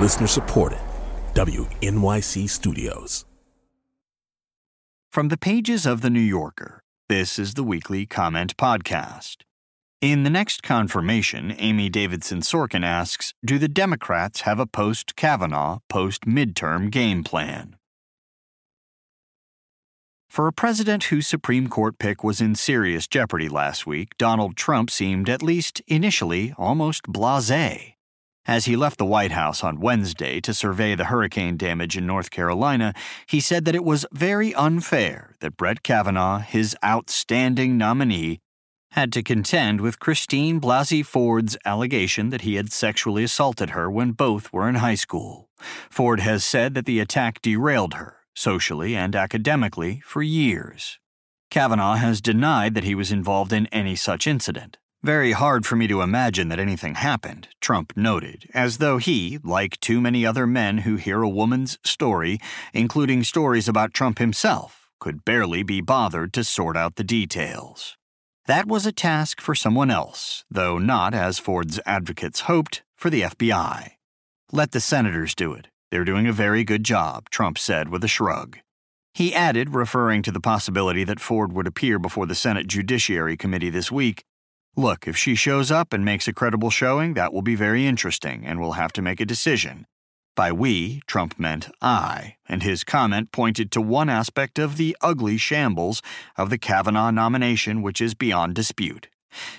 Listener supported. WNYC Studios. From the pages of The New Yorker, this is the weekly comment podcast. In the next confirmation, Amy Davidson Sorkin asks Do the Democrats have a post Kavanaugh, post midterm game plan? For a president whose Supreme Court pick was in serious jeopardy last week, Donald Trump seemed, at least initially, almost blase. As he left the White House on Wednesday to survey the hurricane damage in North Carolina, he said that it was very unfair that Brett Kavanaugh, his outstanding nominee, had to contend with Christine Blasey Ford's allegation that he had sexually assaulted her when both were in high school. Ford has said that the attack derailed her socially and academically, for years. Kavanaugh has denied that he was involved in any such incident. Very hard for me to imagine that anything happened, Trump noted, as though he, like too many other men who hear a woman's story, including stories about Trump himself, could barely be bothered to sort out the details. That was a task for someone else, though not, as Ford's advocates hoped, for the FBI. Let the senators do it. They're doing a very good job, Trump said with a shrug. He added, referring to the possibility that Ford would appear before the Senate Judiciary Committee this week Look, if she shows up and makes a credible showing, that will be very interesting, and we'll have to make a decision. By we, Trump meant I, and his comment pointed to one aspect of the ugly shambles of the Kavanaugh nomination which is beyond dispute.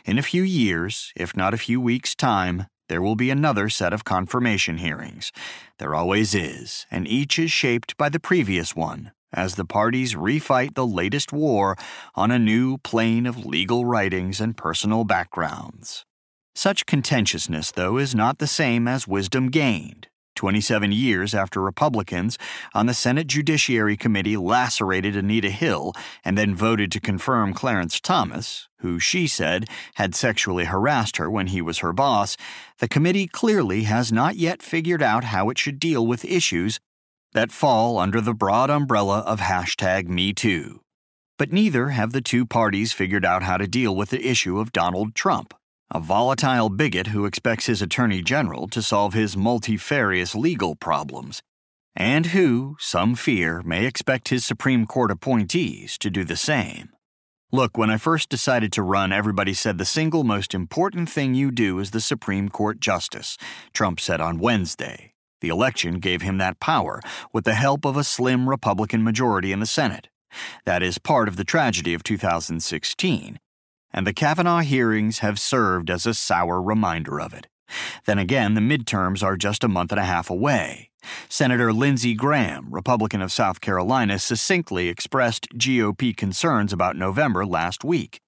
In a few years, if not a few weeks' time, there will be another set of confirmation hearings. There always is, and each is shaped by the previous one, as the parties refight the latest war on a new plane of legal writings and personal backgrounds. Such contentiousness, though, is not the same as wisdom gained. 27 years after Republicans on the Senate Judiciary Committee lacerated Anita Hill and then voted to confirm Clarence Thomas, who she said had sexually harassed her when he was her boss, the committee clearly has not yet figured out how it should deal with issues that fall under the broad umbrella of hashtag MeToo. But neither have the two parties figured out how to deal with the issue of Donald Trump a volatile bigot who expects his attorney general to solve his multifarious legal problems, and who, some fear, may expect his Supreme Court appointees to do the same. Look, when I first decided to run, everybody said the single most important thing you do is the Supreme Court justice, Trump said on Wednesday. The election gave him that power with the help of a slim Republican majority in the Senate. That is part of the tragedy of 2016 and the Kavanaugh hearings have served as a sour reminder of it. Then again, the midterms are just a month and a half away. Senator Lindsey Graham, Republican of South Carolina, succinctly expressed GOP concerns about November last week,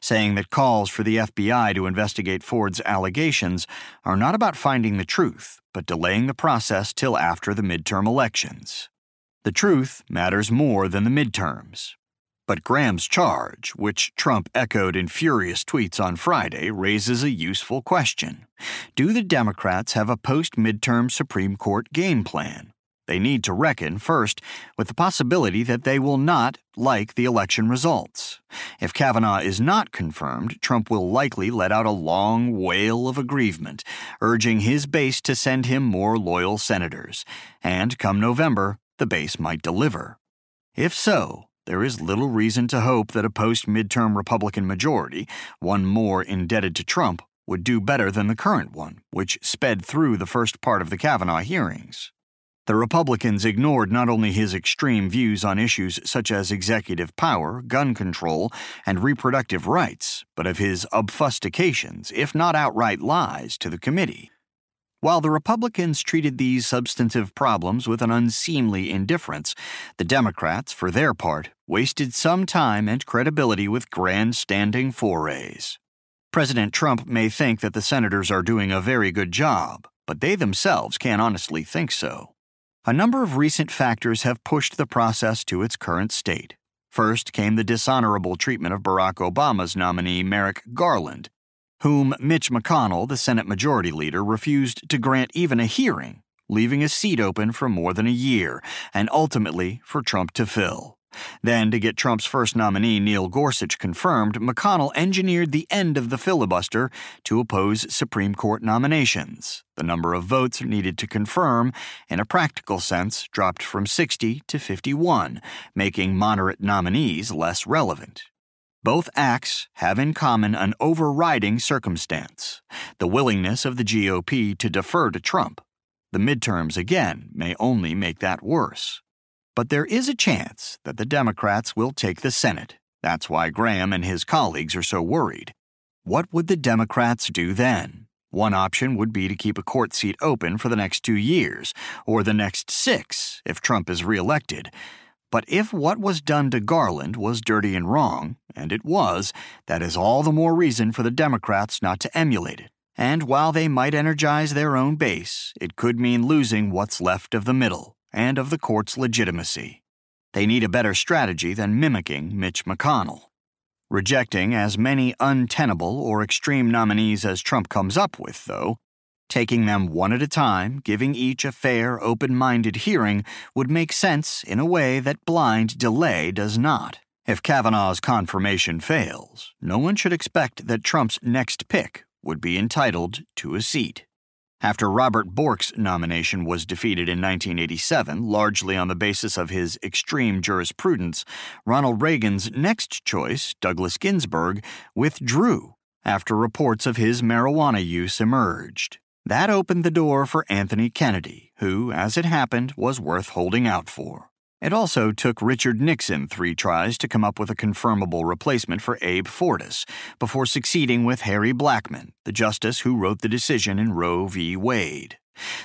saying that calls for the FBI to investigate Ford's allegations are not about finding the truth, but delaying the process till after the midterm elections. The truth matters more than the midterms, but Graham's charge, which Trump echoed in furious tweets on Friday, raises a useful question. Do the Democrats have a post midterm Supreme Court game plan? They need to reckon, first, with the possibility that they will not like the election results. If Kavanaugh is not confirmed, Trump will likely let out a long wail of aggrievement, urging his base to send him more loyal senators. And come November, the base might deliver. If so, there is little reason to hope that a post midterm Republican majority, one more indebted to Trump, would do better than the current one, which sped through the first part of the Kavanaugh hearings. The Republicans ignored not only his extreme views on issues such as executive power, gun control, and reproductive rights, but of his obfuscations, if not outright lies, to the committee. While the Republicans treated these substantive problems with an unseemly indifference, the Democrats, for their part, wasted some time and credibility with grandstanding forays. President Trump may think that the senators are doing a very good job, but they themselves can't honestly think so. A number of recent factors have pushed the process to its current state. First came the dishonorable treatment of Barack Obama's nominee, Merrick Garland, whom Mitch McConnell, the Senate Majority Leader, refused to grant even a hearing, leaving a seat open for more than a year, and ultimately for Trump to fill. Then, to get Trump's first nominee, Neil Gorsuch, confirmed, McConnell engineered the end of the filibuster to oppose Supreme Court nominations. The number of votes needed to confirm, in a practical sense, dropped from 60 to 51, making moderate nominees less relevant. Both acts have in common an overriding circumstance the willingness of the GOP to defer to Trump. The midterms, again, may only make that worse. But there is a chance that the Democrats will take the Senate. That's why Graham and his colleagues are so worried. What would the Democrats do then? One option would be to keep a court seat open for the next two years, or the next six if Trump is reelected. But if what was done to Garland was dirty and wrong, and it was, that is all the more reason for the Democrats not to emulate it. And while they might energize their own base, it could mean losing what's left of the middle and of the court's legitimacy. They need a better strategy than mimicking Mitch McConnell. Rejecting as many untenable or extreme nominees as Trump comes up with, though, taking them one at a time, giving each a fair, open minded hearing, would make sense in a way that blind delay does not. If Kavanaugh's confirmation fails, no one should expect that Trump's next pick would be entitled to a seat. After Robert Bork's nomination was defeated in 1987, largely on the basis of his extreme jurisprudence, Ronald Reagan's next choice, Douglas Ginsburg, withdrew after reports of his marijuana use emerged. That opened the door for Anthony Kennedy, who, as it happened, was worth holding out for. It also took Richard Nixon three tries to come up with a confirmable replacement for Abe Fortas before succeeding with Harry Blackmun, the justice who wrote the decision in Roe v. Wade.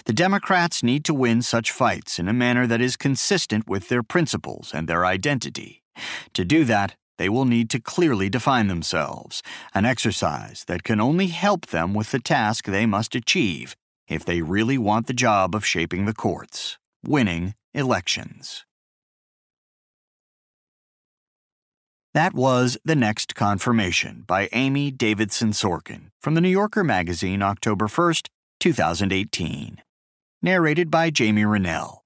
The Democrats need to win such fights in a manner that is consistent with their principles and their identity. To do that, they will need to clearly define themselves, an exercise that can only help them with the task they must achieve if they really want the job of shaping the courts, winning elections. That was The Next Confirmation by Amy Davidson Sorkin from the New Yorker magazine, October 1st, 2018. Narrated by Jamie Renell.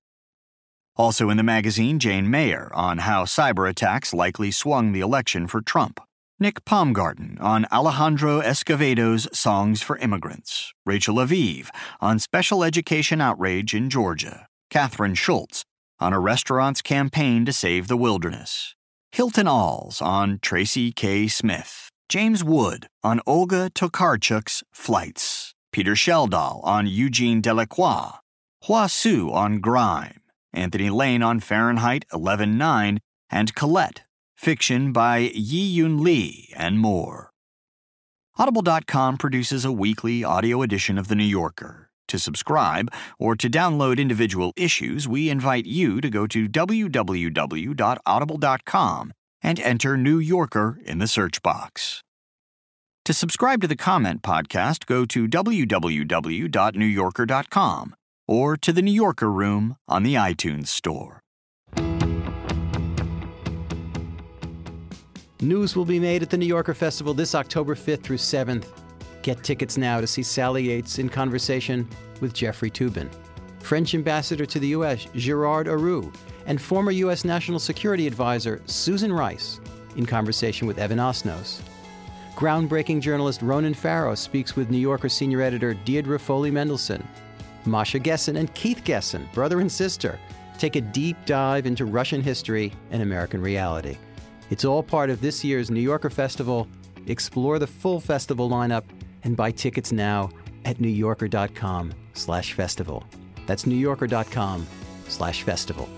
Also in the magazine, Jane Mayer on how cyber attacks likely swung the election for Trump. Nick Paumgarten on Alejandro Escovedo's Songs for Immigrants. Rachel Aviv on special education outrage in Georgia. Kathryn Schulz on a restaurant's campaign to save the wilderness. Hilton Als on Tracy K. Smith, James Wood on Olga Tokarczuk's Flights, Peter Schjeldahl on Eugene Delacroix, Hua Hsu on Grime, Anthony Lane on Fahrenheit 11.9, and Colette, fiction by Yiyun Li, and more. Audible.com produces a weekly audio edition of The New Yorker. To subscribe or to download individual issues, we invite you to go to www.audible.com and enter New Yorker in the search box. To subscribe to the Comment Podcast, go to www.newyorker.com or to the New Yorker Room on the iTunes Store. News will be made at the New Yorker Festival this October 5th through 7th. Get tickets now to see Sally Yates in conversation with Jeffrey Toobin, French ambassador to the U.S. Gerard Araud, and former U.S. National Security Advisor Susan Rice in conversation with Evan Osnos. Groundbreaking journalist Ronan Farrow speaks with New Yorker senior editor Deirdre Foley Mendelssohn. Masha Gessen and Keith Gessen, brother and sister, take a deep dive into Russian history and American reality. It's all part of this year's New Yorker Festival. Explore the full festival lineup and buy tickets now at newyorker.com slash festival. That's newyorker.com slash festival.